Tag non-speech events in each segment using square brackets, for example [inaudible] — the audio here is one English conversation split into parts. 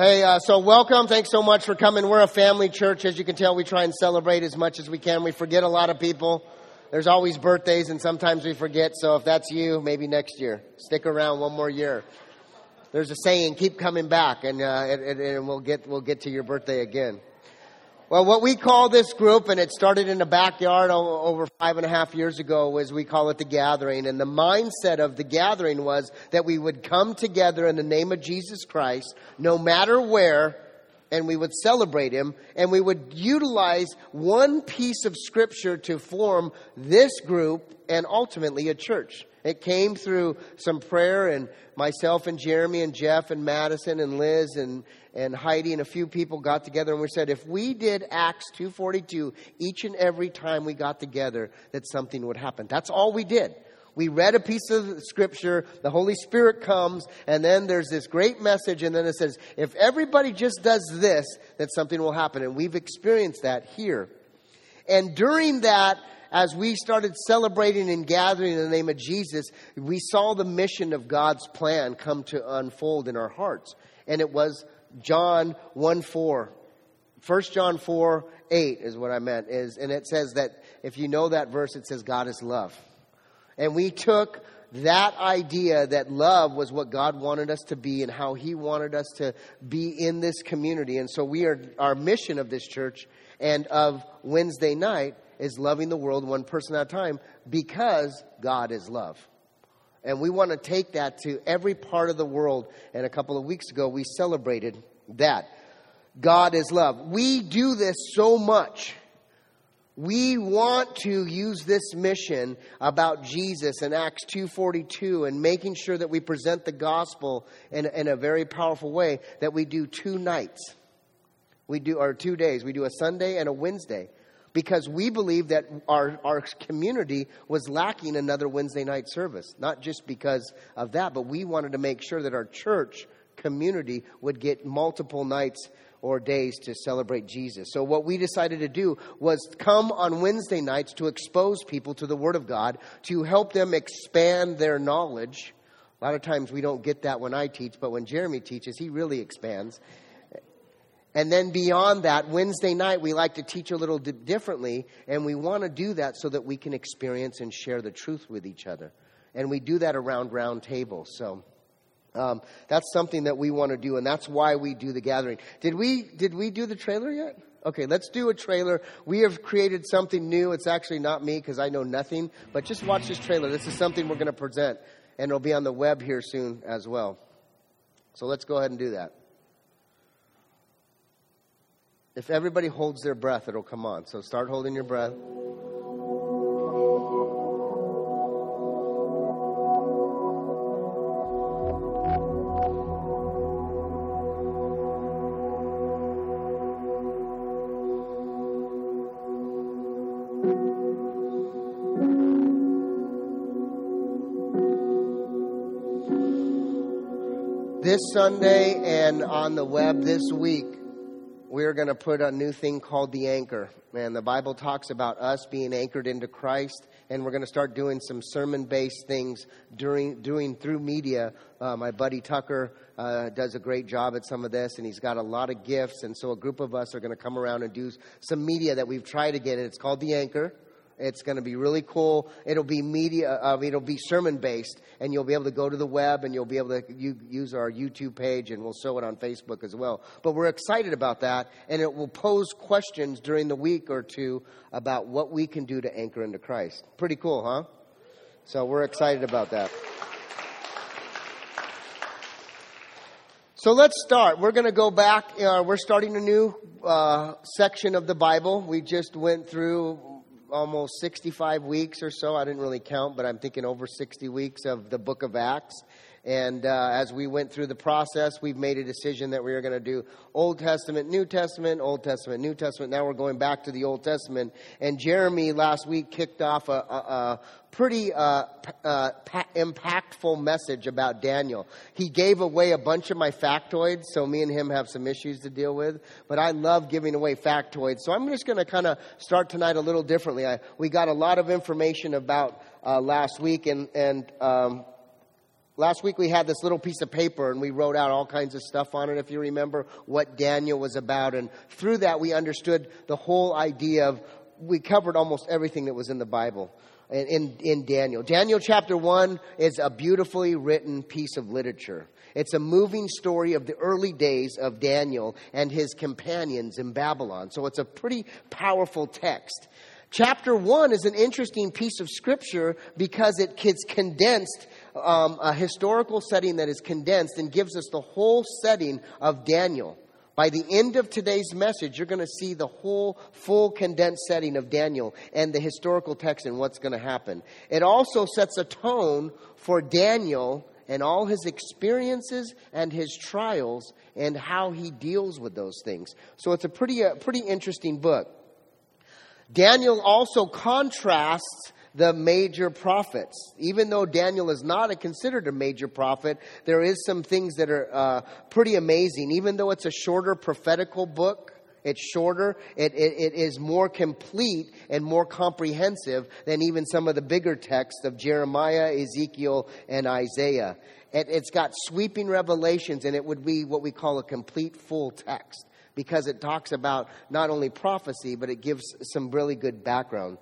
Hey, uh, so welcome. Thanks so much for coming. We're a family church. As you can tell, we try and celebrate as much as we can. We forget a lot of people. There's always birthdays and sometimes we forget. So if that's you, maybe next year. Stick around one more year. There's a saying, keep coming back and, uh, and, and we'll get, we'll get to your birthday again. Well, what we call this group, and it started in the backyard over five and a half years ago, was we call it the gathering. And the mindset of the gathering was that we would come together in the name of Jesus Christ, no matter where, and we would celebrate him, and we would utilize one piece of scripture to form this group and ultimately a church. It came through some prayer and myself and Jeremy and Jeff and Madison and Liz and, and Heidi and a few people got together and we said if we did Acts 242 each and every time we got together that something would happen. That's all we did. We read a piece of scripture, the Holy Spirit comes, and then there's this great message, and then it says, if everybody just does this, that something will happen. And we've experienced that here. And during that, as we started celebrating and gathering in the name of Jesus, we saw the mission of God's plan come to unfold in our hearts. And it was John 1 4. 1 John 4 8 is what I meant. Is, and it says that if you know that verse, it says God is love. And we took that idea that love was what God wanted us to be and how He wanted us to be in this community. And so we are, our mission of this church and of Wednesday night is loving the world one person at a time because God is love. And we want to take that to every part of the world. And a couple of weeks ago, we celebrated that. God is love. We do this so much. We want to use this mission about Jesus in Acts 2.42 and making sure that we present the gospel in, in a very powerful way that we do two nights. We do, or two days. We do a Sunday and a Wednesday because we believe that our, our community was lacking another Wednesday night service. Not just because of that, but we wanted to make sure that our church community would get multiple nights or days to celebrate Jesus. So, what we decided to do was come on Wednesday nights to expose people to the Word of God, to help them expand their knowledge. A lot of times we don't get that when I teach, but when Jeremy teaches, he really expands. And then beyond that, Wednesday night, we like to teach a little di- differently, and we want to do that so that we can experience and share the truth with each other. And we do that around round tables. So um, that's something that we want to do, and that's why we do the gathering. Did we, did we do the trailer yet? Okay, let's do a trailer. We have created something new. It's actually not me because I know nothing, but just watch this trailer. This is something we're going to present, and it'll be on the web here soon as well. So let's go ahead and do that. If everybody holds their breath, it'll come on. So start holding your breath. This Sunday and on the web this week, we're going to put a new thing called the anchor. And the Bible talks about us being anchored into Christ, and we're going to start doing some sermon based things during, doing through media. Uh, my buddy Tucker uh, does a great job at some of this, and he's got a lot of gifts. And so a group of us are going to come around and do some media that we've tried again. get. It's called the anchor. It's going to be really cool. It'll be media, uh, it'll be sermon based, and you'll be able to go to the web and you'll be able to use our YouTube page, and we'll show it on Facebook as well. But we're excited about that, and it will pose questions during the week or two about what we can do to anchor into Christ. Pretty cool, huh? So we're excited about that. So let's start. We're going to go back. Uh, we're starting a new uh, section of the Bible. We just went through almost 65 weeks or so. I didn't really count, but I'm thinking over 60 weeks of the book of Acts. And uh, as we went through the process, we've made a decision that we are going to do Old Testament, New Testament, Old Testament, New Testament. Now we're going back to the Old Testament. And Jeremy last week kicked off a, a, a pretty uh, uh, pa- impactful message about Daniel. He gave away a bunch of my factoids, so me and him have some issues to deal with. But I love giving away factoids, so I'm just going to kind of start tonight a little differently. I, we got a lot of information about uh, last week, and and um, last week we had this little piece of paper and we wrote out all kinds of stuff on it, if you remember what Daniel was about. And through that, we understood the whole idea of, we covered almost everything that was in the Bible. In, in, in Daniel. Daniel chapter 1 is a beautifully written piece of literature. It's a moving story of the early days of Daniel and his companions in Babylon. So it's a pretty powerful text. Chapter 1 is an interesting piece of scripture because it gets condensed, um, a historical setting that is condensed and gives us the whole setting of Daniel. By the end of today's message, you're going to see the whole full condensed setting of Daniel and the historical text and what's going to happen. It also sets a tone for Daniel and all his experiences and his trials and how he deals with those things. So it's a pretty, uh, pretty interesting book. Daniel also contrasts the major prophets. Even though Daniel is not a, considered a major prophet, there is some things that are uh, pretty amazing. Even though it's a shorter prophetical book, it's shorter, it, it, it is more complete and more comprehensive than even some of the bigger texts of Jeremiah, Ezekiel, and Isaiah. It, it's got sweeping revelations, and it would be what we call a complete full text because it talks about not only prophecy, but it gives some really good background.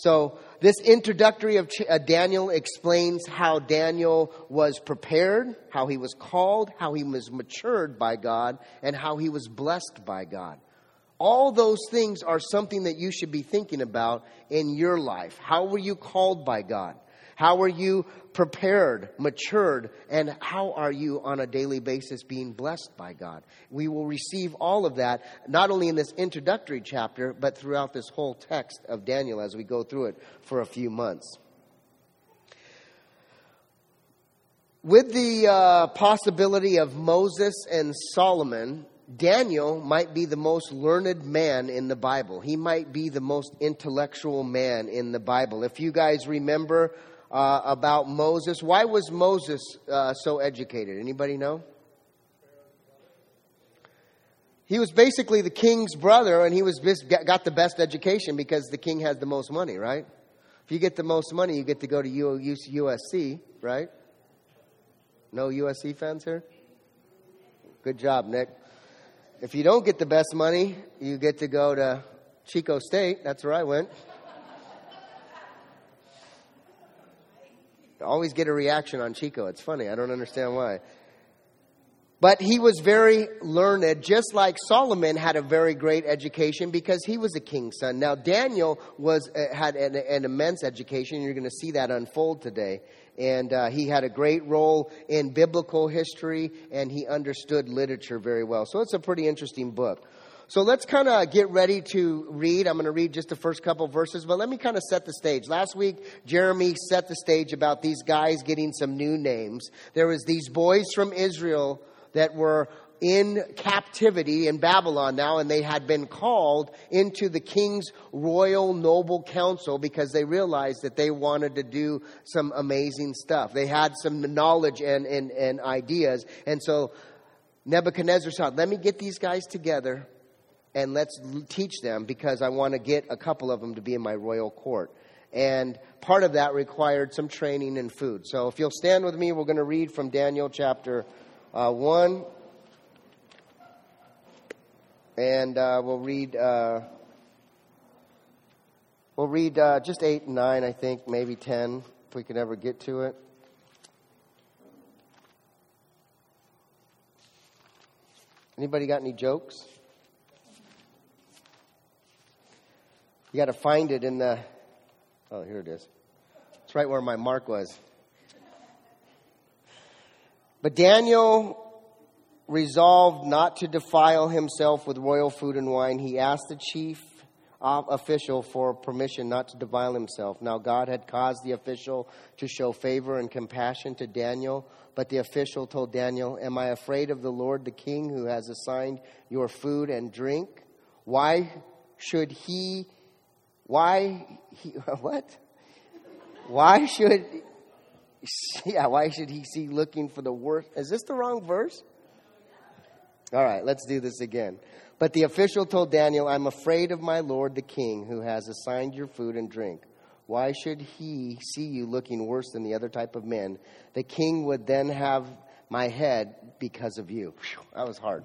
So, this introductory of uh, Daniel explains how Daniel was prepared, how he was called, how he was matured by God, and how he was blessed by God. All those things are something that you should be thinking about in your life. How were you called by God? How are you prepared, matured, and how are you on a daily basis being blessed by God? We will receive all of that, not only in this introductory chapter, but throughout this whole text of Daniel as we go through it for a few months. With the uh, possibility of Moses and Solomon, Daniel might be the most learned man in the Bible. He might be the most intellectual man in the Bible. If you guys remember uh, about Moses. Why was Moses uh, so educated? Anybody know? He was basically the king's brother, and he was got the best education because the king has the most money, right? If you get the most money, you get to go to USC, right? No USC fans here? Good job, Nick. If you don't get the best money, you get to go to Chico State. That's where I went. Always get a reaction on Chico. It's funny. I don't understand why. But he was very learned, just like Solomon had a very great education because he was a king's son. Now, Daniel was, uh, had an, an, immense education. You're going to see that unfold today. And uh, he had a great role in biblical history and he understood literature very well. So it's a pretty interesting book. So let's kind of get ready to read. I'm going to read just the first couple verses, but let me kind of set the stage. Last week, Jeremy set the stage about these guys getting some new names. There was these boys from Israel that were in captivity in Babylon now, and they had been called into the king's royal noble council because they realized that they wanted to do some amazing stuff. They had some knowledge and, and, and ideas. And so Nebuchadnezzar said, let me get these guys together and let's teach them because I want to get a couple of them to be in my royal court. And part of that required some training and food. So if you'll stand with me, we're going to read from Daniel chapter uh, 1. And uh, we'll read. Uh, we'll read uh, just 8 and 9, I think, maybe 10, if we can ever get to it. Anybody got any jokes? You got to find it in the. Oh, here it is. It's right where my mark was. But Daniel resolved not to defile himself with royal food and wine. He asked the chief official for permission not to defile himself. Now, God had caused the official to show favor and compassion to Daniel, but the official told Daniel, Am I afraid of the Lord the king who has assigned your food and drink? Why should he why he, [laughs] what? Why should [laughs] yeah, why should he see looking for the worst? Is this the wrong verse? All right, let's do this again. But the official told Daniel, I'm afraid of my lord the king who has assigned your food and drink. Why should he see you looking worse than the other type of men? The king would then have my head because of you. Whew, that was hard.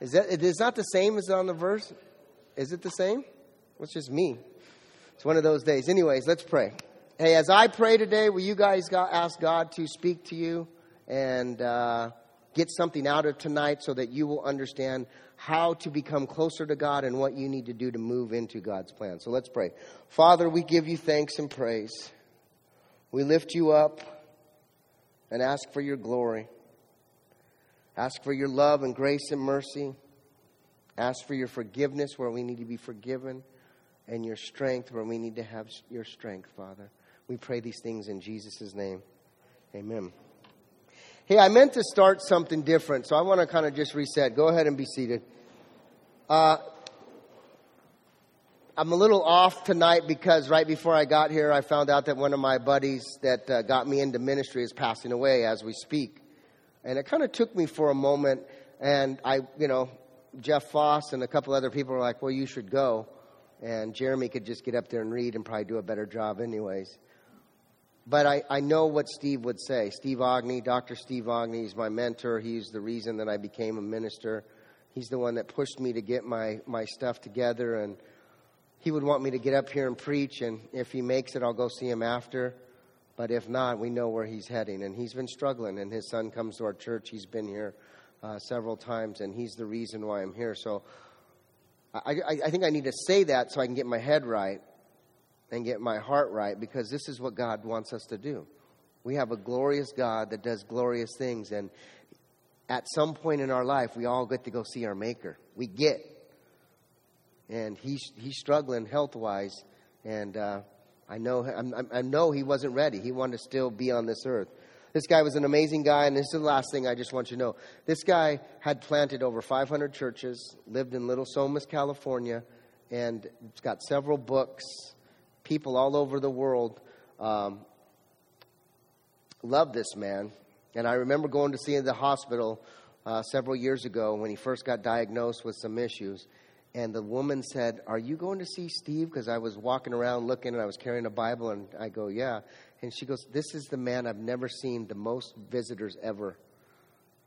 Is that not the same as on the verse? Is it the same? It's just me. It's one of those days. Anyways, let's pray. Hey, as I pray today, will you guys ask God to speak to you and uh, get something out of tonight so that you will understand how to become closer to God and what you need to do to move into God's plan. So let's pray. Father, we give you thanks and praise. We lift you up and ask for your glory. Ask for your love and grace and mercy. Ask for your forgiveness where we need to be forgiven and your strength where we need to have your strength, Father. We pray these things in Jesus' name. Amen. Hey, I meant to start something different, so I want to kind of just reset. Go ahead and be seated. Uh, I'm a little off tonight because right before I got here, I found out that one of my buddies that uh, got me into ministry is passing away as we speak. And it kind of took me for a moment, and I, you know, Jeff Foss and a couple other people were like, well, you should go. And Jeremy could just get up there and read and probably do a better job, anyways. But I, I know what Steve would say. Steve Ogne, Dr. Steve Ogne, is my mentor. He's the reason that I became a minister. He's the one that pushed me to get my, my stuff together. And he would want me to get up here and preach. And if he makes it, I'll go see him after. But if not, we know where he's heading. And he's been struggling. And his son comes to our church. He's been here uh, several times, and he's the reason why I'm here. So I, I, I think I need to say that so I can get my head right and get my heart right because this is what God wants us to do. We have a glorious God that does glorious things. And at some point in our life, we all get to go see our Maker. We get. And he's, he's struggling health wise. And uh, I know, i I know he wasn't ready. He wanted to still be on this earth. This guy was an amazing guy, and this is the last thing I just want you to know. This guy had planted over 500 churches, lived in Little Somas, California, and it's got several books. People all over the world um, love this man. And I remember going to see him in the hospital uh, several years ago when he first got diagnosed with some issues. And the woman said, Are you going to see Steve? Because I was walking around looking and I was carrying a Bible. And I go, Yeah. And she goes, This is the man I've never seen the most visitors ever.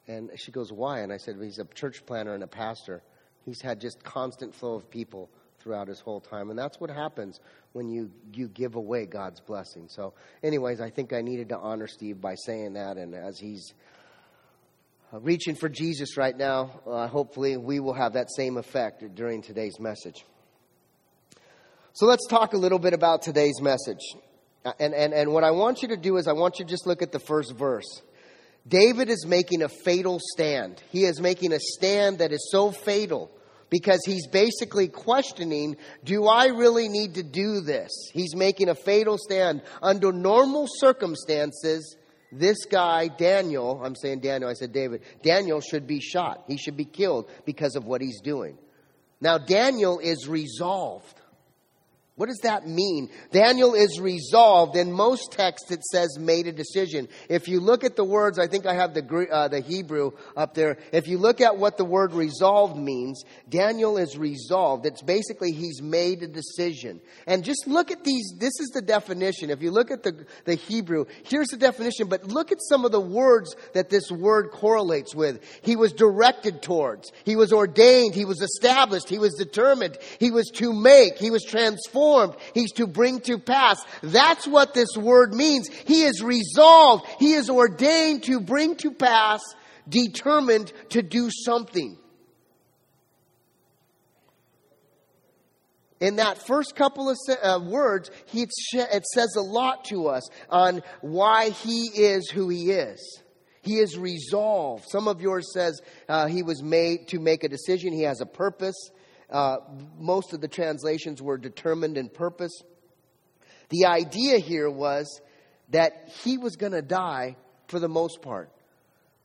And she goes, Why? And I said, well, He's a church planter and a pastor. He's had just constant flow of people throughout his whole time. And that's what happens when you, you give away God's blessing. So, anyways, I think I needed to honor Steve by saying that. And as he's uh, reaching for Jesus right now. Uh, hopefully, we will have that same effect during today's message. So, let's talk a little bit about today's message. Uh, and, and, and what I want you to do is, I want you to just look at the first verse. David is making a fatal stand. He is making a stand that is so fatal because he's basically questioning do I really need to do this? He's making a fatal stand. Under normal circumstances, this guy, Daniel, I'm saying Daniel, I said David, Daniel should be shot. He should be killed because of what he's doing. Now, Daniel is resolved. What does that mean? Daniel is resolved. In most texts, it says made a decision. If you look at the words, I think I have the, uh, the Hebrew up there. If you look at what the word resolved means, Daniel is resolved. It's basically he's made a decision. And just look at these. This is the definition. If you look at the, the Hebrew, here's the definition, but look at some of the words that this word correlates with. He was directed towards. He was ordained. He was established. He was determined. He was to make. He was transformed performed. He's to bring to pass. That's what this word means. He is resolved. He is ordained to bring to pass, determined to do something. in that first couple of uh, words, it says a lot to us on why he is who he is. He is resolved. Some of yours says uh, he was made to make a decision. He has a purpose. Uh, most of the translations were determined in purpose. The idea here was that he was going to die for the most part.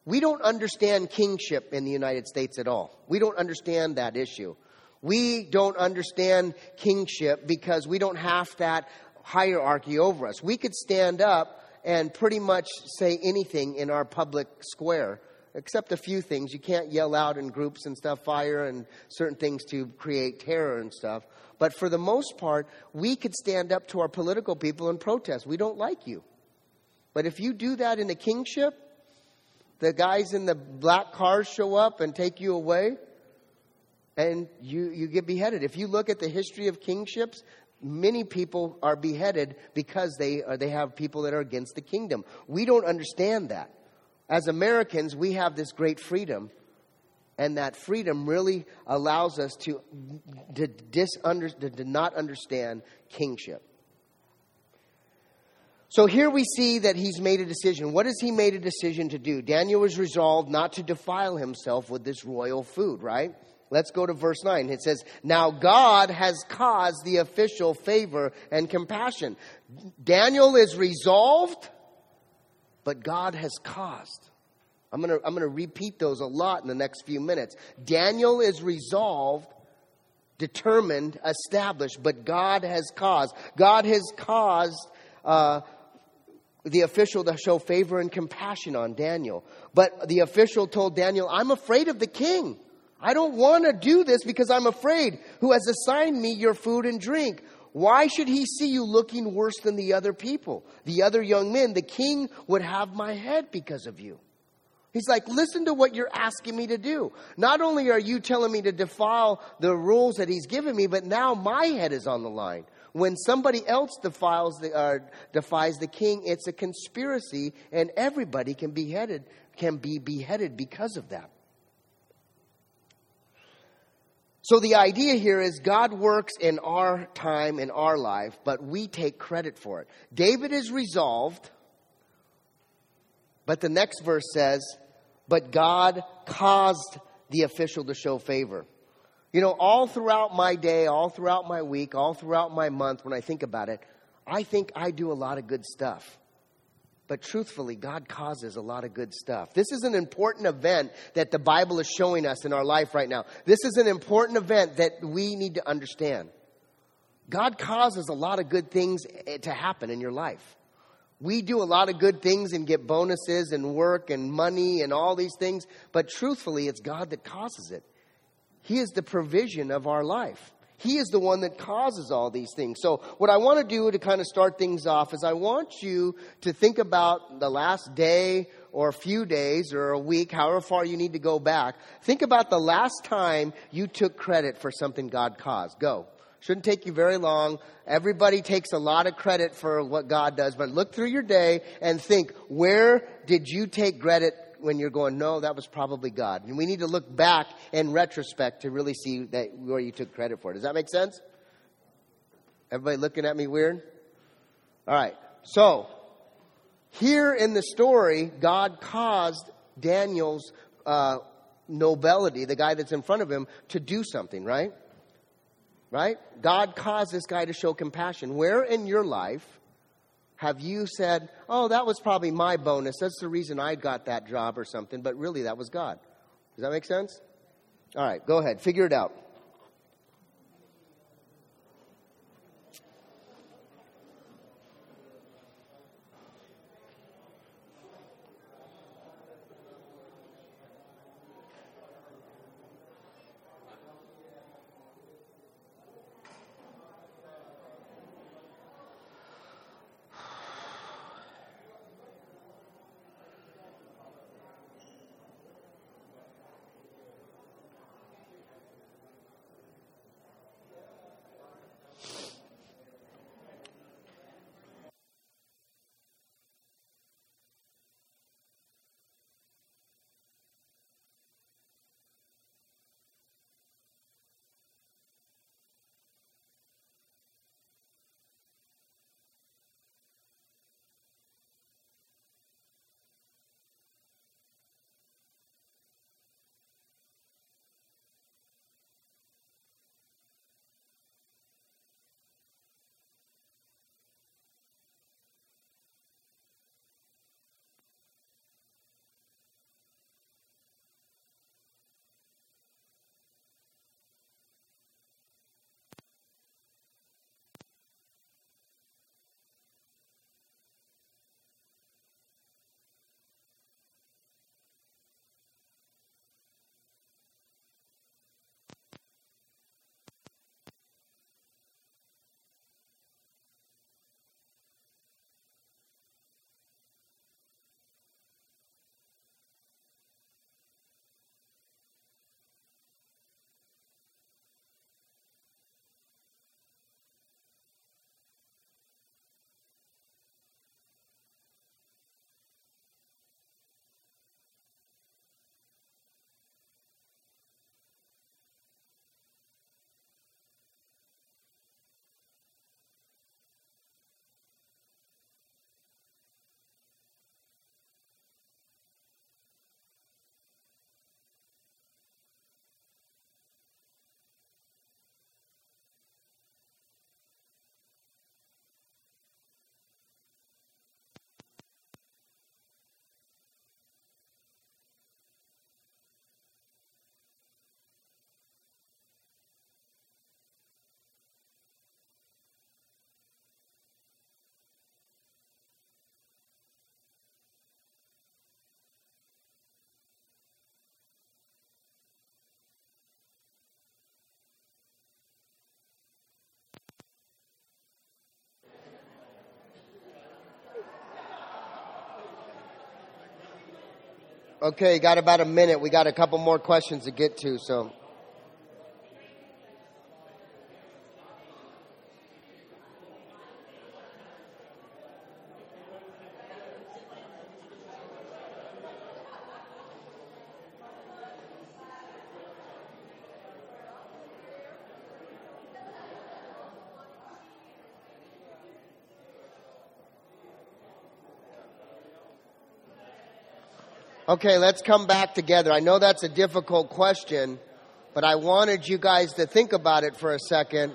We don't understand kingship in the United States at all. We don't understand that issue. We don't understand kingship because we don't have that hierarchy over us. We could stand up and pretty much say anything in our public square except a few things. You can't yell out in groups and stuff, fire and certain things to create terror and stuff. But for the most part, we could stand up to our political people and protest. We don't like you. But if you do that in a kingship, the guys in the black cars show up and take you away, and you, you get beheaded. If you look at the history of kingships, many people are beheaded because they, are, they have people that are against the kingdom. We don't understand that. As Americans, we have this great freedom, and that freedom really allows us to, to, disunder, to, to not understand kingship. So here we see that he's made a decision. What has he made a decision to do? Daniel was resolved not to defile himself with this royal food, right? Let's go to verse 9. It says, Now God has caused the official favor and compassion. Daniel is resolved, but God has caused. I'm going to I'm going to repeat those a lot in the next few minutes. Daniel is resolved, determined, established, but God has caused. God has caused uh, the official to show favor and compassion on Daniel. But the official told Daniel, I'm afraid of the king. I don't want to do this because I'm afraid. Who has assigned me your food and drink? Why should he see you looking worse than the other people, the other young men? The king would have my head because of you. He's like, listen to what you're asking me to do. Not only are you telling me to defile the rules that he's given me, but now my head is on the line. When somebody else defiles the, uh, defies the king, it's a conspiracy, and everybody can beheaded can be beheaded because of that. So the idea here is God works in our time, in our life, but we take credit for it. David is resolved, but the next verse says, but God caused the official to show favor. You know, all throughout my day, all throughout my week, all throughout my month, when I think about it, I think I do a lot of good stuff. But truthfully, God causes a lot of good stuff. This is an important event that the Bible is showing us in our life right now. This is an important event that we need to understand. God causes a lot of good things eh, to happen in your life. We do a lot of good things and get bonuses and work and money and all these things, but truthfully, it's God that causes it. He is the provision of our life. He is the one that causes all these things. So, what I want to do to kind of start things off is I want you to think about the last day or a few days or a week, however far you need to go back. Think about the last time you took credit for something God caused. Go. Shouldn't take you very long. Everybody takes a lot of credit for what God does, but look through your day and think, where did you take credit when you're going, no, that was probably God. And we need to look back in retrospect to really see that where you took credit for. Does that make sense? Everybody looking at me weird? All right. So, here in the story, God caused Daniel's uh, nobility, the guy that's in front of him, to do something, right? Right? God caused this guy to show compassion. Where in your life have you said, oh, that was probably my bonus. That's the reason I got that job or something, but really that was God? Does that make sense? All right, go ahead. Figure it out. Okay, got about a minute. We got a couple more questions to get to, so. Okay, let's come back together. I know that's a difficult question, but I wanted you guys to think about it for a second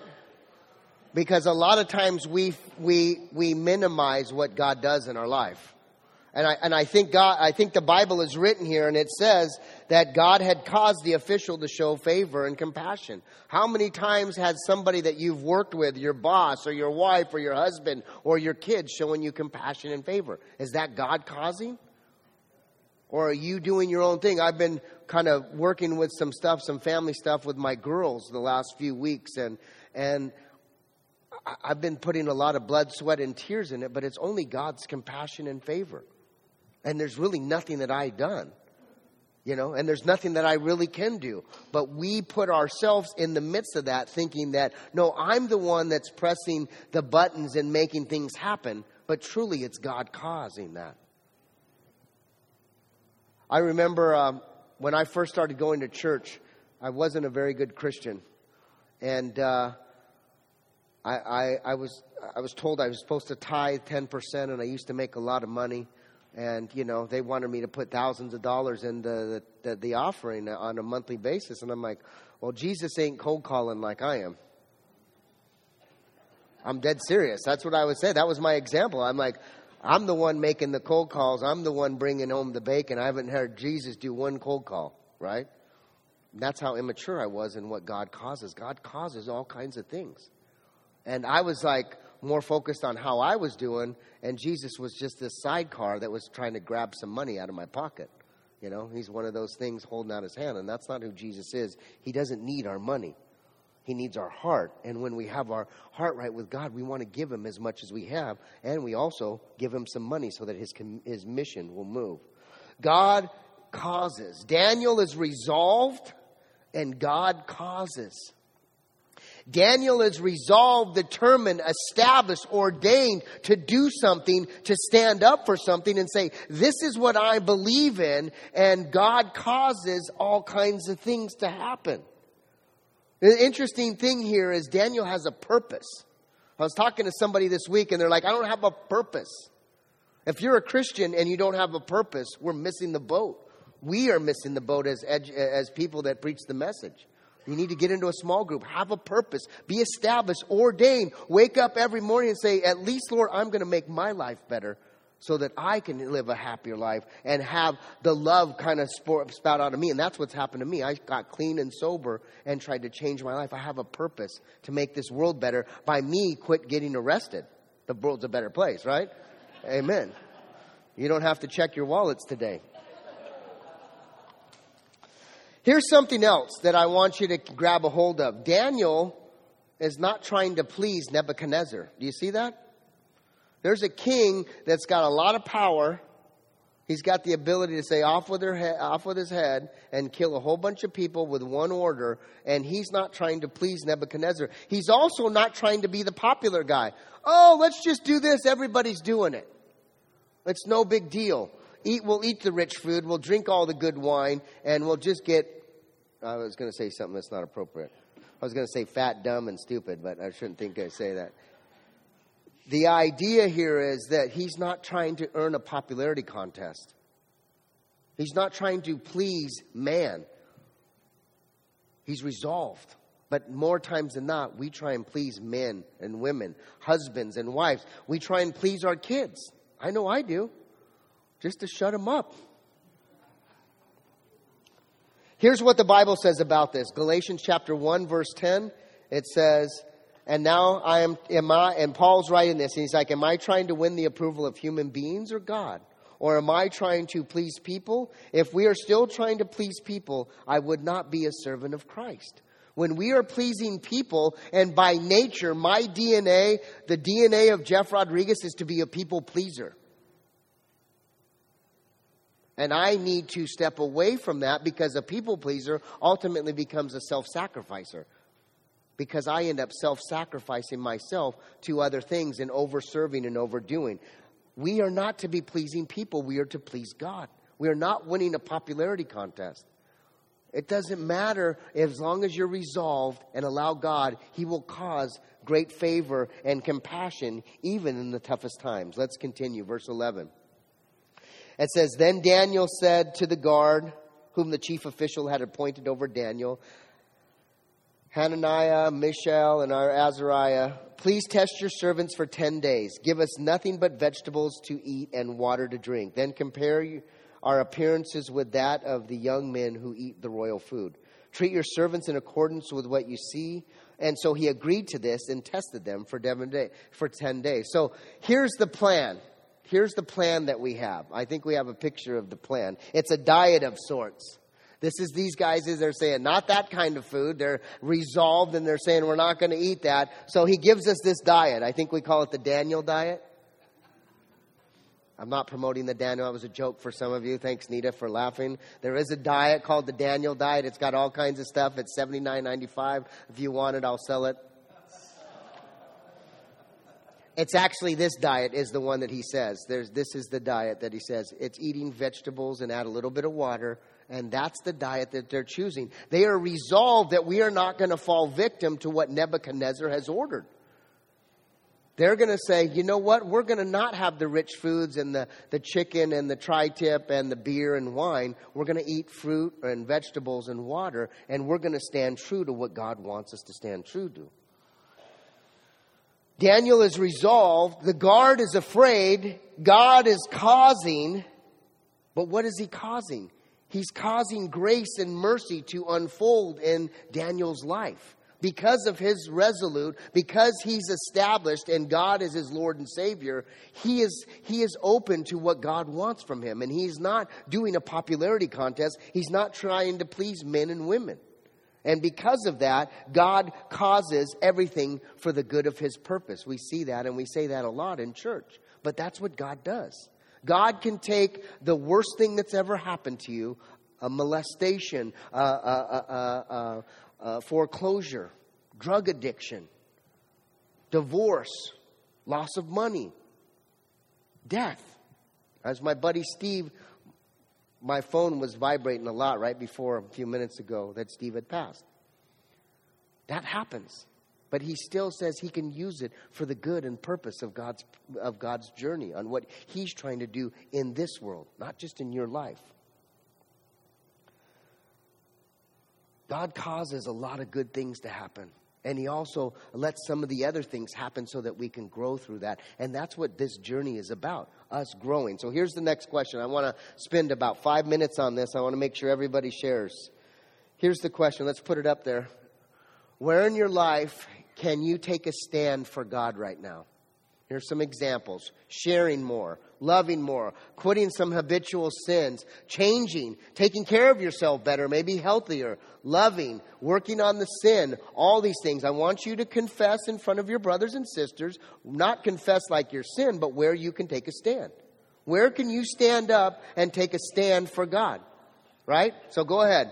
because a lot of times we, we, we minimize what God does in our life. And I, and I think God, I think the Bible is written here and it says that God had caused the official to show favor and compassion. How many times has somebody that you've worked with, your boss or your wife or your husband or your kids showing you compassion and favor? Is that God causing? Or are you doing your own thing? I've been kind of working with some stuff, some family stuff with my girls the last few weeks, and and I've been putting a lot of blood, sweat, and tears in it, but it's only God's compassion and favor. And there's really nothing that I've done. You know, and there's nothing that I really can do. But we put ourselves in the midst of that thinking that, no, I'm the one that's pressing the buttons and making things happen. But truly, it's God causing that. I remember um, when I first started going to church, I wasn't a very good Christian. And uh, I, I, I, was, I was told I was supposed to tithe 10%, and I used to make a lot of money. And, you know, they wanted me to put thousands of dollars in the, the, the offering on a monthly basis. And I'm like, well, Jesus ain't cold calling like I am. I'm dead serious. That's what I would say. That was my example. I'm like, I'm the one making the cold calls. I'm the one bringing home the bacon. I haven't heard Jesus do one cold call, right? that's how immature I was in what God causes. God causes all kinds of things. And I was like more focused on how I was doing, and Jesus was just this sidecar that was trying to grab some money out of my pocket. You know, he's one of those things holding out his hand, and that's not who Jesus is. He doesn't need our money. He needs our heart. And when we have our heart right with God, we want to give Him as much as we have. And we also give Him some money so that His, his mission will move. God causes. Daniel is resolved, and God causes. Daniel is resolved, determined, established, ordained to do something, to stand up for something and say, This is what I believe in, and God causes all kinds of things to happen. The interesting thing here is Daniel has a purpose. I was talking to somebody this week and they're like, I don't have a purpose. If you're a Christian and you don't have a purpose, we're missing the boat. We are missing the boat as, as people that preach the message. You need to get into a small group, have a purpose, be established, ordained, wake up every morning and say, At least, Lord, I'm going to make my life better so that I can live a happier life and have the love kind of spout out of me. And that's what's happened to me. I got clean and sober and tried to change my life. I have a purpose to make this world better by me quit getting arrested. The world's a better place, right? Amen. You don't have to check your wallets today. Here's something else that I want you to grab a hold of. Daniel is not trying to please Nebuchadnezzar. Do you see that? There's a king that's got a lot of power. He's got the ability to say off with, head, off with his head and kill a whole bunch of people with one order, and he's not trying to please Nebuchadnezzar. He's also not trying to be the popular guy. Oh, let's just do this. Everybody's doing it. It's no big deal. Eat, we'll eat the rich food, we'll drink all the good wine, and we'll just get. I was going to say something that's not appropriate. I was going to say fat, dumb, and stupid, but I shouldn't think I'd say that the idea here is that he's not trying to earn a popularity contest. He's not trying to please man. He's resolved. But more times than not, we try and please men and women, husbands and wives. We try and please our kids. I know I do, just to shut them up. Here's what the Bible says about this Galatians chapter 1, verse 10. It says, and now I am, am I, and Paul's writing this, and he's like, Am I trying to win the approval of human beings or God? Or am I trying to please people? If we are still trying to please people, I would not be a servant of Christ. When we are pleasing people, and by nature, my DNA, the DNA of Jeff Rodriguez is to be a people pleaser. And I need to step away from that because a people pleaser ultimately becomes a self sacrificer. Because I end up self sacrificing myself to other things and over serving and overdoing. We are not to be pleasing people, we are to please God. We are not winning a popularity contest. It doesn't matter as long as you're resolved and allow God, He will cause great favor and compassion even in the toughest times. Let's continue. Verse 11. It says, Then Daniel said to the guard, whom the chief official had appointed over Daniel, Hananiah, Mishael, and our Azariah, please test your servants for 10 days. Give us nothing but vegetables to eat and water to drink. Then compare our appearances with that of the young men who eat the royal food. Treat your servants in accordance with what you see. And so he agreed to this and tested them for 10 days. So here's the plan. Here's the plan that we have. I think we have a picture of the plan. It's a diet of sorts. This is these guys as they're saying, not that kind of food. They're resolved and they're saying, we're not going to eat that. So he gives us this diet. I think we call it the Daniel diet. I'm not promoting the Daniel. It was a joke for some of you. Thanks, Nita, for laughing. There is a diet called the Daniel diet. It's got all kinds of stuff. It's $79.95. If you want it, I'll sell it. It's actually this diet is the one that he says. There's, this is the diet that he says. It's eating vegetables and add a little bit of water and that's the diet that they're choosing. They are resolved that we are not going to fall victim to what Nebuchadnezzar has ordered. They're going to say, you know what? We're going to not have the rich foods and the, the chicken and the tri tip and the beer and wine. We're going to eat fruit and vegetables and water, and we're going to stand true to what God wants us to stand true to. Daniel is resolved. The guard is afraid. God is causing. But what is he causing? He's causing grace and mercy to unfold in Daniel's life. Because of his resolute, because he's established and God is his Lord and Savior, he is, he is open to what God wants from him. And he's not doing a popularity contest. He's not trying to please men and women. And because of that, God causes everything for the good of his purpose. We see that and we say that a lot in church. But that's what God does. God can take the worst thing that's ever happened to you a molestation, a, foreclosure, drug addiction, divorce, loss of money, death. As my buddy Steve, my phone was vibrating a lot right before a few minutes ago that Steve had passed. That happens but he still says he can use it for the good and purpose of God's, of God's journey on what he's trying to do in this world, not just in your life. God causes a lot of good things to happen. And he also lets some of the other things happen so that we can grow through that. And that's what this journey is about us growing. So here's the next question. I want to spend about five minutes on this. I want to make sure everybody shares. Here's the question. Let's put it up there. Where in your life can you take a stand for God right now? Here's some examples sharing more, loving more, quitting some habitual sins, changing, taking care of yourself better, maybe healthier, loving, working on the sin, all these things. I want you to confess in front of your brothers and sisters, not confess like your sin, but where you can take a stand. Where can you stand up and take a stand for God? Right? So go ahead.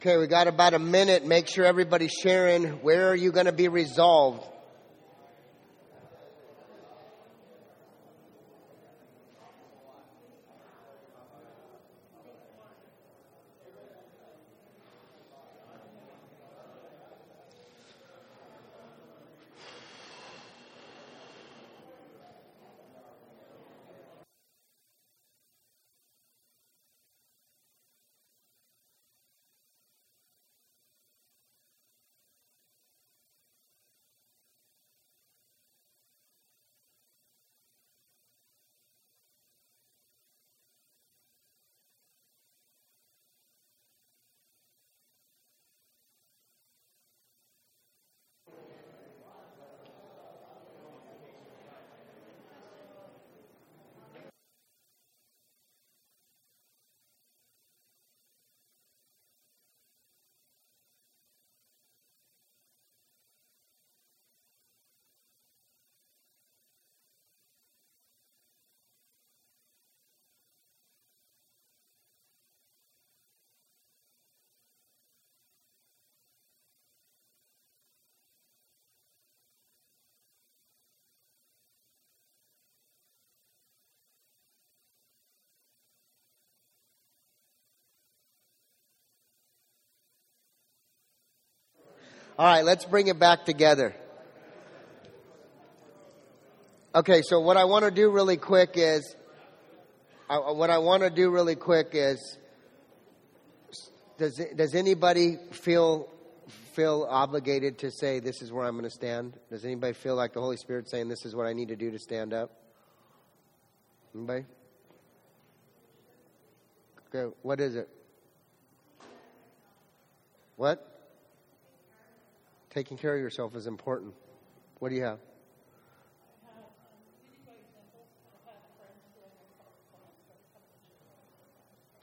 Okay, we got about a minute. Make sure everybody's sharing. Where are you going to be resolved? All right, let's bring it back together. Okay, so what I want to do really quick is, I, what I want to do really quick is, does does anybody feel feel obligated to say this is where I'm going to stand? Does anybody feel like the Holy Spirit saying this is what I need to do to stand up? Anybody? Okay, what is it? What? Taking care of yourself is important. What do you have?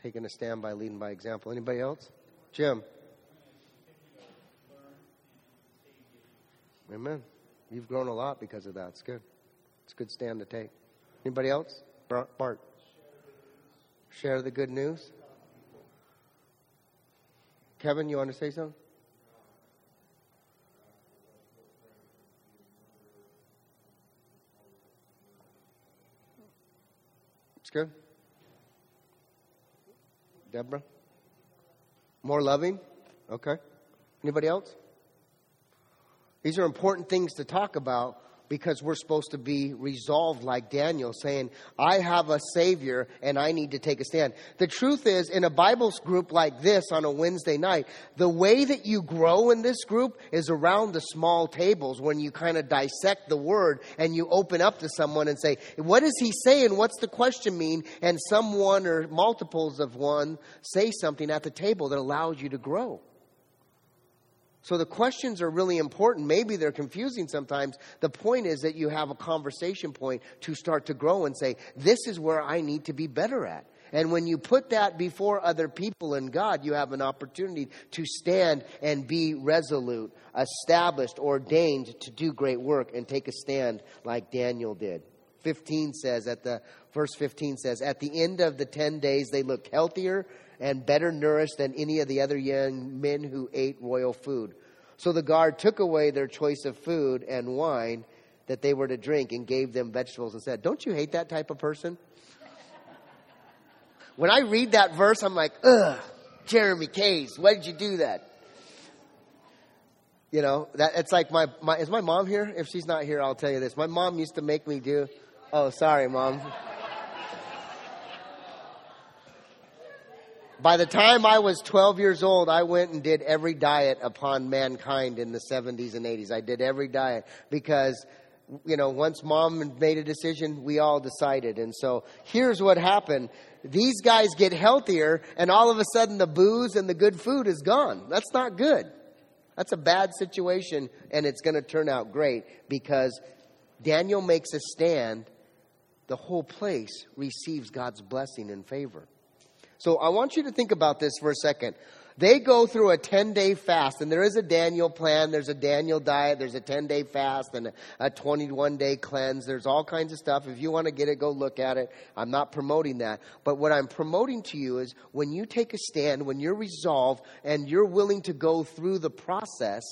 Taking a stand by leading by example. Anybody else? Jim. Amen. You've grown a lot because of that. It's good. It's a good stand to take. Anybody else? Bart. Share the good news. Kevin, you want to say something? It's good. Deborah? More loving? Okay. Anybody else? These are important things to talk about because we're supposed to be resolved like Daniel, saying, I have a Savior and I need to take a stand. The truth is, in a Bible group like this on a Wednesday night, the way that you grow in this group is around the small tables when you kind of dissect the word and you open up to someone and say, What is he saying? What's the question mean? And someone or multiples of one say something at the table that allows you to grow. So the questions are really important. Maybe they're confusing sometimes. The point is that you have a conversation point to start to grow and say, This is where I need to be better at. And when you put that before other people and God, you have an opportunity to stand and be resolute, established, ordained to do great work and take a stand like Daniel did. 15 says at the verse 15 says at the end of the 10 days they looked healthier and better nourished than any of the other young men who ate royal food. So the guard took away their choice of food and wine that they were to drink and gave them vegetables and said, Don't you hate that type of person? When I read that verse, I'm like, ugh, Jeremy Case, why did you do that? You know, that it's like my, my is my mom here? If she's not here, I'll tell you this. My mom used to make me do oh sorry, mom. By the time I was 12 years old, I went and did every diet upon mankind in the 70s and 80s. I did every diet because, you know, once mom made a decision, we all decided. And so here's what happened. These guys get healthier and all of a sudden the booze and the good food is gone. That's not good. That's a bad situation and it's going to turn out great because Daniel makes a stand. The whole place receives God's blessing and favor. So I want you to think about this for a second. They go through a 10 day fast, and there is a Daniel plan. There's a Daniel diet. There's a 10 day fast and a 21 day cleanse. There's all kinds of stuff. If you want to get it, go look at it. I'm not promoting that. But what I'm promoting to you is when you take a stand, when you're resolved and you're willing to go through the process,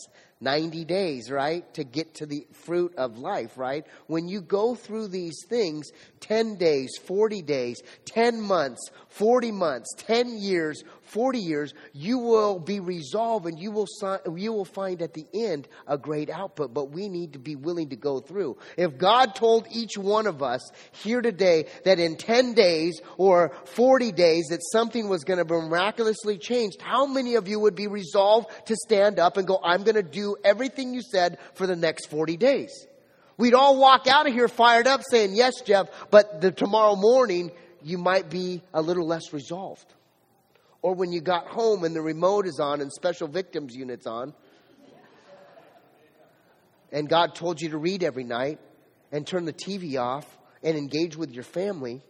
90 days, right, to get to the fruit of life, right? When you go through these things, 10 days, 40 days, 10 months, 40 months, 10 years, 40 years, you will be resolved and you will, you will find at the end a great output. But we need to be willing to go through. If God told each one of us here today that in 10 days or 40 days that something was going to be miraculously changed, how many of you would be resolved to stand up and go, I'm going to do everything you said for the next 40 days? We'd all walk out of here fired up saying, Yes, Jeff, but the tomorrow morning you might be a little less resolved. Or when you got home and the remote is on and special victims units on, and God told you to read every night and turn the TV off and engage with your family,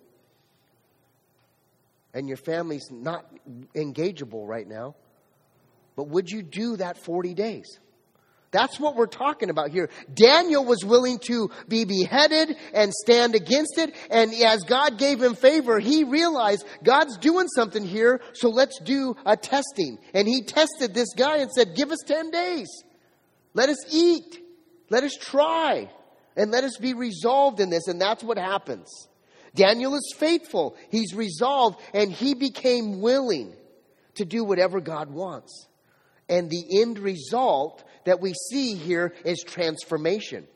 and your family's not engageable right now, but would you do that 40 days? That's what we're talking about here. Daniel was willing to be beheaded and stand against it. And as God gave him favor, he realized God's doing something here, so let's do a testing. And he tested this guy and said, Give us 10 days. Let us eat. Let us try. And let us be resolved in this. And that's what happens. Daniel is faithful. He's resolved and he became willing to do whatever God wants. And the end result that we see here is transformation,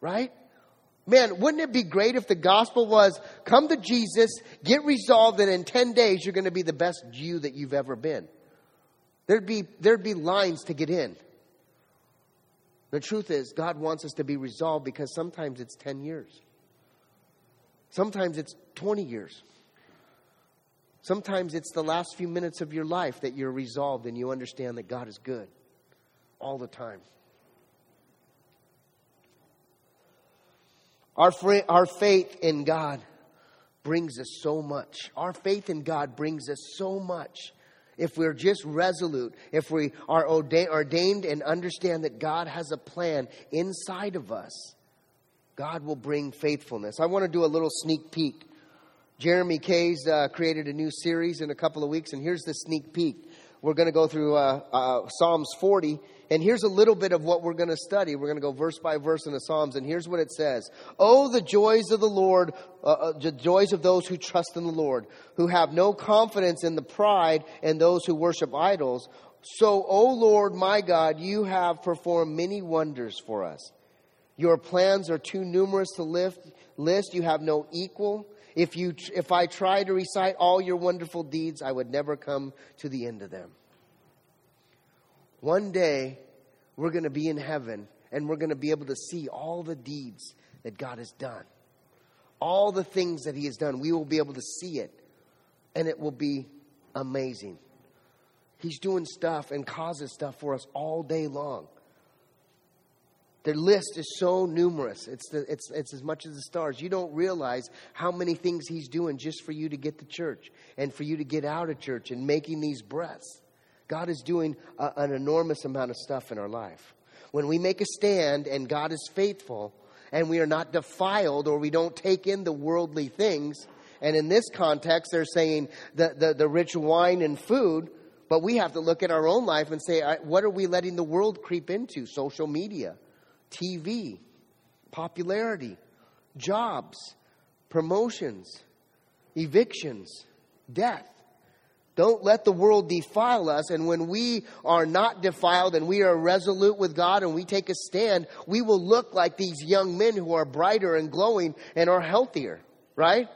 right? Man, wouldn't it be great if the gospel was come to Jesus, get resolved, and in 10 days you're going to be the best Jew that you've ever been? There'd be, there'd be lines to get in. The truth is, God wants us to be resolved because sometimes it's 10 years. Sometimes it's 20 years. Sometimes it's the last few minutes of your life that you're resolved and you understand that God is good all the time. Our, fr- our faith in God brings us so much. Our faith in God brings us so much. If we're just resolute, if we are ordained and understand that God has a plan inside of us, God will bring faithfulness. I want to do a little sneak peek. Jeremy Kays uh, created a new series in a couple of weeks, and here's the sneak peek. We're going to go through uh, uh, Psalms 40, and here's a little bit of what we're going to study. We're going to go verse by verse in the Psalms, and here's what it says Oh, the joys of the Lord, uh, uh, the joys of those who trust in the Lord, who have no confidence in the pride and those who worship idols. So, O Lord my God, you have performed many wonders for us. Your plans are too numerous to lift, list. You have no equal. If, you, if I try to recite all your wonderful deeds, I would never come to the end of them. One day, we're going to be in heaven and we're going to be able to see all the deeds that God has done. All the things that He has done. We will be able to see it and it will be amazing. He's doing stuff and causes stuff for us all day long. Their list is so numerous. It's, the, it's, it's as much as the stars. You don't realize how many things He's doing just for you to get to church and for you to get out of church and making these breaths. God is doing a, an enormous amount of stuff in our life. When we make a stand and God is faithful and we are not defiled or we don't take in the worldly things, and in this context, they're saying the, the, the rich wine and food, but we have to look at our own life and say, what are we letting the world creep into? Social media, TV, popularity, jobs, promotions, evictions, death. Don't let the world defile us. And when we are not defiled and we are resolute with God and we take a stand, we will look like these young men who are brighter and glowing and are healthier, right?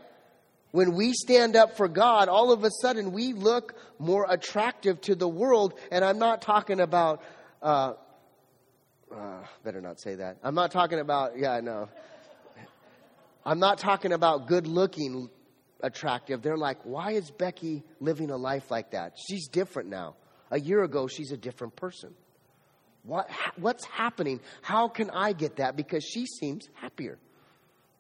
When we stand up for God, all of a sudden we look more attractive to the world. And I'm not talking about, uh, uh, better not say that. I'm not talking about, yeah, I know. I'm not talking about good looking attractive. They're like, why is Becky living a life like that? She's different now. A year ago, she's a different person. What, what's happening? How can I get that? Because she seems happier,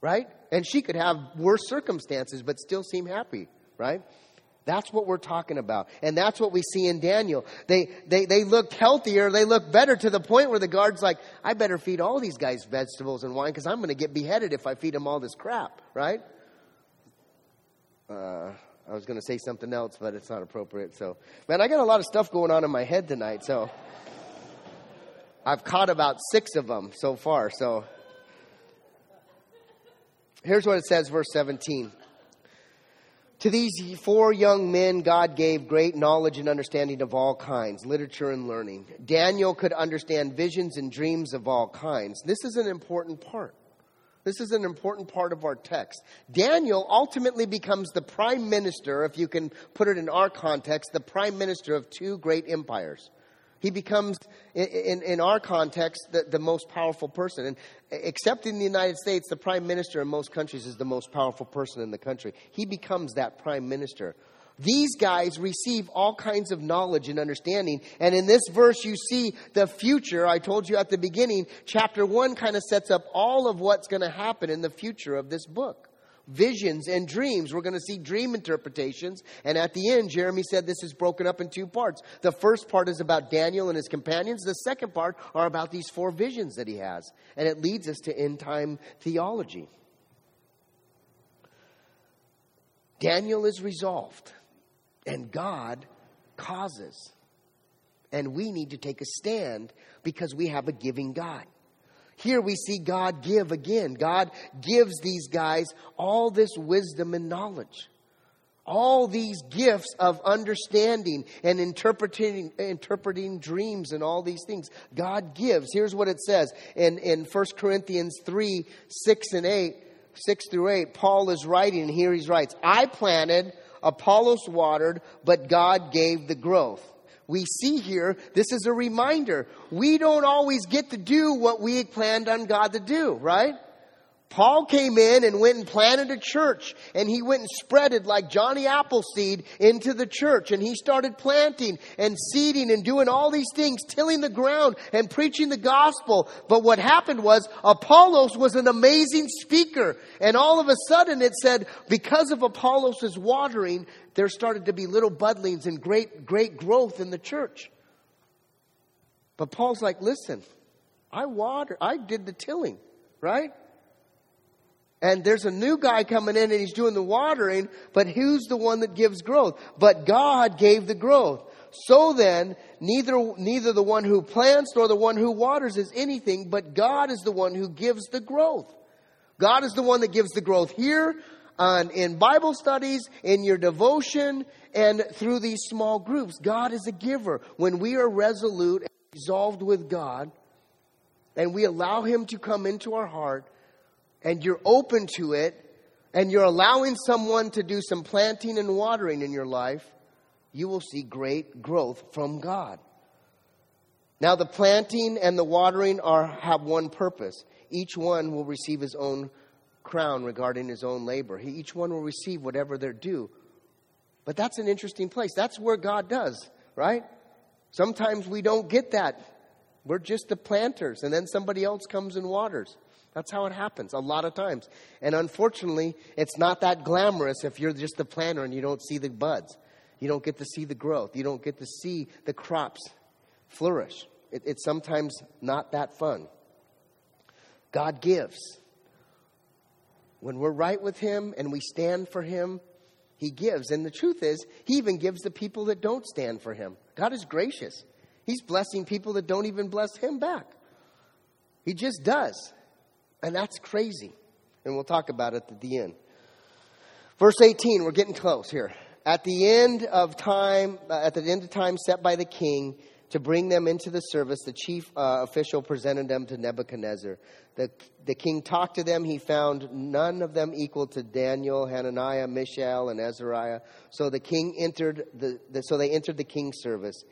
right? And she could have worse circumstances, but still seem happy, right? That's what we're talking about. And that's what we see in Daniel. They, they, they looked healthier. They looked better to the point where the guard's like, I better feed all these guys vegetables and wine because I'm going to get beheaded if I feed them all this crap, right? Uh, I was going to say something else, but it's not appropriate. So, man, I got a lot of stuff going on in my head tonight. So, I've caught about six of them so far. So, here's what it says, verse 17. To these four young men, God gave great knowledge and understanding of all kinds, literature and learning. Daniel could understand visions and dreams of all kinds. This is an important part. This is an important part of our text. Daniel ultimately becomes the prime minister, if you can put it in our context, the prime minister of two great empires. He becomes, in, in our context, the, the most powerful person. And except in the United States, the prime minister in most countries is the most powerful person in the country. He becomes that prime minister. These guys receive all kinds of knowledge and understanding. And in this verse, you see the future. I told you at the beginning, chapter one kind of sets up all of what's going to happen in the future of this book visions and dreams. We're going to see dream interpretations. And at the end, Jeremy said this is broken up in two parts. The first part is about Daniel and his companions. The second part are about these four visions that he has. And it leads us to end time theology. Daniel is resolved, and God causes. And we need to take a stand because we have a giving God. Here we see God give again. God gives these guys all this wisdom and knowledge. All these gifts of understanding and interpreting, interpreting dreams and all these things. God gives. Here's what it says in, in 1 Corinthians 3 6 and 8, 6 through 8. Paul is writing, and here he writes, I planted, Apollos watered, but God gave the growth we see here, this is a reminder. We don't always get to do what we had planned on God to do, right? Paul came in and went and planted a church and he went and spread it like Johnny Appleseed into the church and he started planting and seeding and doing all these things, tilling the ground and preaching the gospel. But what happened was Apollos was an amazing speaker and all of a sudden it said because of Apollos' watering, there started to be little budlings and great, great growth in the church. But Paul's like, listen, I water, I did the tilling, right? And there's a new guy coming in and he's doing the watering, but who's the one that gives growth? But God gave the growth. So then, neither, neither the one who plants nor the one who waters is anything, but God is the one who gives the growth. God is the one that gives the growth here on, in Bible studies, in your devotion, and through these small groups. God is a giver. When we are resolute and resolved with God, and we allow Him to come into our heart, and you're open to it and you're allowing someone to do some planting and watering in your life, you will see great growth from God. Now, the planting and the watering are, have one purpose. Each one will receive his own crown regarding his own labor. He, each one will receive whatever they're due. But that's an interesting place. That's where God does, right? Sometimes we don't get that. We're just the planters, and then somebody else comes and waters. That's how it happens a lot of times. And unfortunately, it's not that glamorous if you're just the planter and you don't see the buds. You don't get to see the growth. You don't get to see the crops flourish. It, it's sometimes not that fun. God gives. When we're right with Him and we stand for Him, He gives. And the truth is, He even gives the people that don't stand for Him. God is gracious. He's blessing people that don't even bless Him back. He just does. And that's crazy. And we'll talk about it at the end. Verse 18, we're getting close here. At the end of time, uh, at the end of time set by the king to bring them into the service, the chief uh, official presented them to Nebuchadnezzar. The, the king talked to them. He found none of them equal to Daniel, Hananiah, Mishael, and Azariah. So the king entered the, the so they entered the king's service.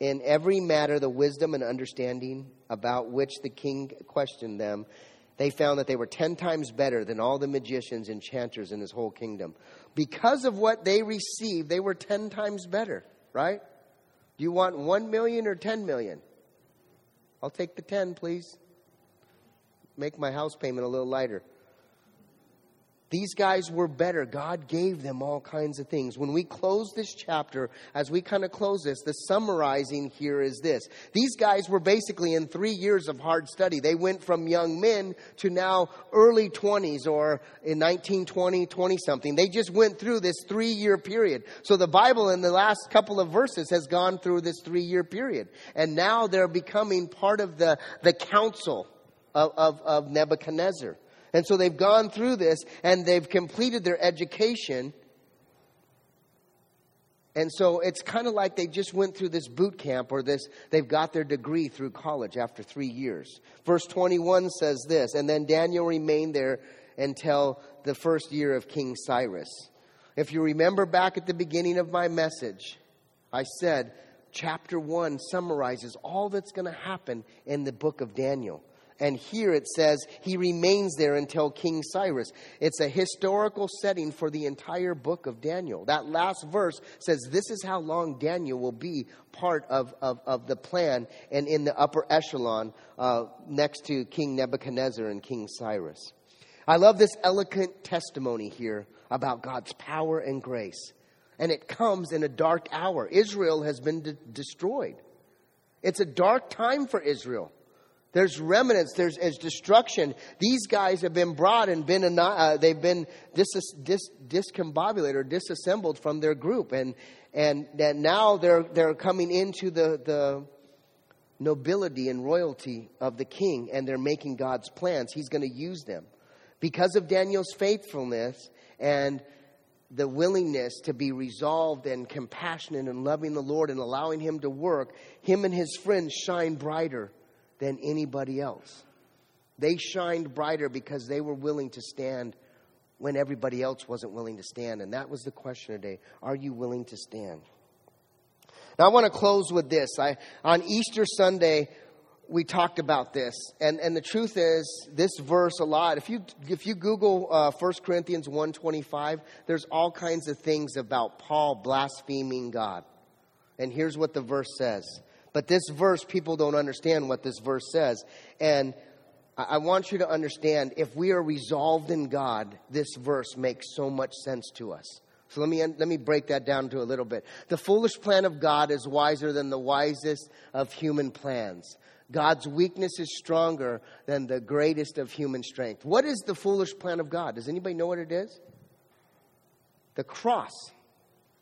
In every matter, the wisdom and understanding about which the king questioned them, they found that they were 10 times better than all the magicians, enchanters in his whole kingdom. Because of what they received, they were 10 times better, right? Do you want 1 million or 10 million? I'll take the 10, please. Make my house payment a little lighter. These guys were better. God gave them all kinds of things. When we close this chapter, as we kind of close this, the summarizing here is this. These guys were basically in three years of hard study. They went from young men to now early 20s or in 1920, 20 something. They just went through this three year period. So the Bible in the last couple of verses has gone through this three year period. And now they're becoming part of the, the council of, of, of Nebuchadnezzar. And so they've gone through this and they've completed their education. And so it's kind of like they just went through this boot camp or this, they've got their degree through college after three years. Verse 21 says this, and then Daniel remained there until the first year of King Cyrus. If you remember back at the beginning of my message, I said chapter 1 summarizes all that's going to happen in the book of Daniel. And here it says he remains there until King Cyrus. It's a historical setting for the entire book of Daniel. That last verse says this is how long Daniel will be part of, of, of the plan and in the upper echelon uh, next to King Nebuchadnezzar and King Cyrus. I love this eloquent testimony here about God's power and grace. And it comes in a dark hour. Israel has been de- destroyed. It's a dark time for Israel. There's remnants. There's, there's destruction. These guys have been brought and been uh, they've been dis, dis, discombobulated or disassembled from their group, and and that now they're they're coming into the the nobility and royalty of the king, and they're making God's plans. He's going to use them because of Daniel's faithfulness and the willingness to be resolved and compassionate and loving the Lord and allowing Him to work. Him and his friends shine brighter than anybody else. They shined brighter because they were willing to stand when everybody else wasn't willing to stand. And that was the question today. Are you willing to stand? Now, I want to close with this. I, on Easter Sunday, we talked about this. And, and the truth is, this verse a lot, if you, if you Google uh, 1 Corinthians 1.25, there's all kinds of things about Paul blaspheming God. And here's what the verse says. But this verse, people don't understand what this verse says. And I want you to understand if we are resolved in God, this verse makes so much sense to us. So let me, let me break that down to a little bit. The foolish plan of God is wiser than the wisest of human plans. God's weakness is stronger than the greatest of human strength. What is the foolish plan of God? Does anybody know what it is? The cross.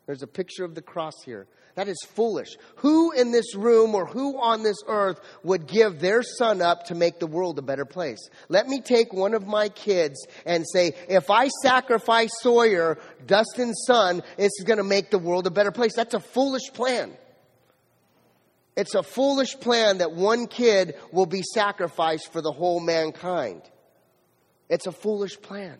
There's a picture of the cross here. That is foolish. Who in this room or who on this earth would give their son up to make the world a better place? Let me take one of my kids and say, if I sacrifice Sawyer, Dustin's son, it's going to make the world a better place. That's a foolish plan. It's a foolish plan that one kid will be sacrificed for the whole mankind. It's a foolish plan.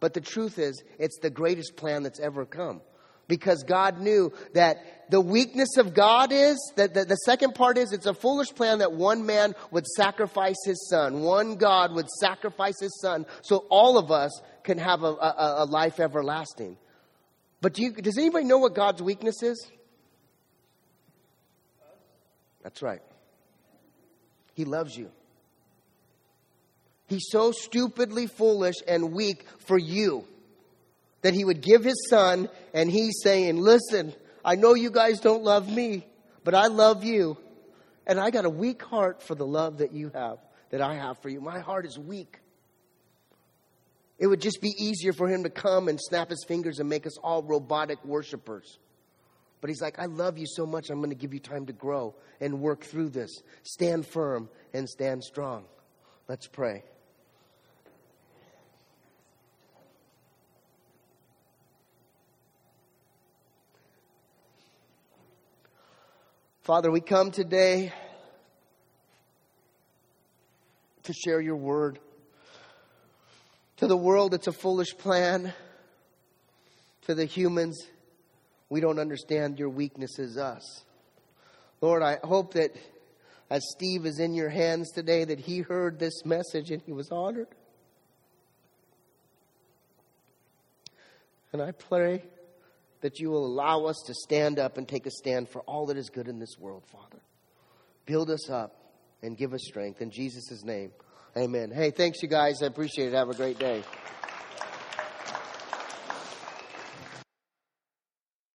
But the truth is, it's the greatest plan that's ever come because God knew that the weakness of God is that the, the, second part is it's a foolish plan that one man would sacrifice his son. One God would sacrifice his son so all of us can have a, a, a life everlasting. But do you, does anybody know what God's weakness is? That's right. He loves you. He's so stupidly foolish and weak for you that he would give his son, and he's saying, Listen, I know you guys don't love me, but I love you. And I got a weak heart for the love that you have, that I have for you. My heart is weak. It would just be easier for him to come and snap his fingers and make us all robotic worshipers. But he's like, I love you so much, I'm going to give you time to grow and work through this. Stand firm and stand strong. Let's pray. Father, we come today to share your word. To the world, it's a foolish plan. To the humans, we don't understand your weaknesses, us. Lord, I hope that as Steve is in your hands today, that he heard this message and he was honored. And I pray that you will allow us to stand up and take a stand for all that is good in this world, Father. Build us up and give us strength. In Jesus' name, amen. Hey, thanks, you guys. I appreciate it. Have a great day.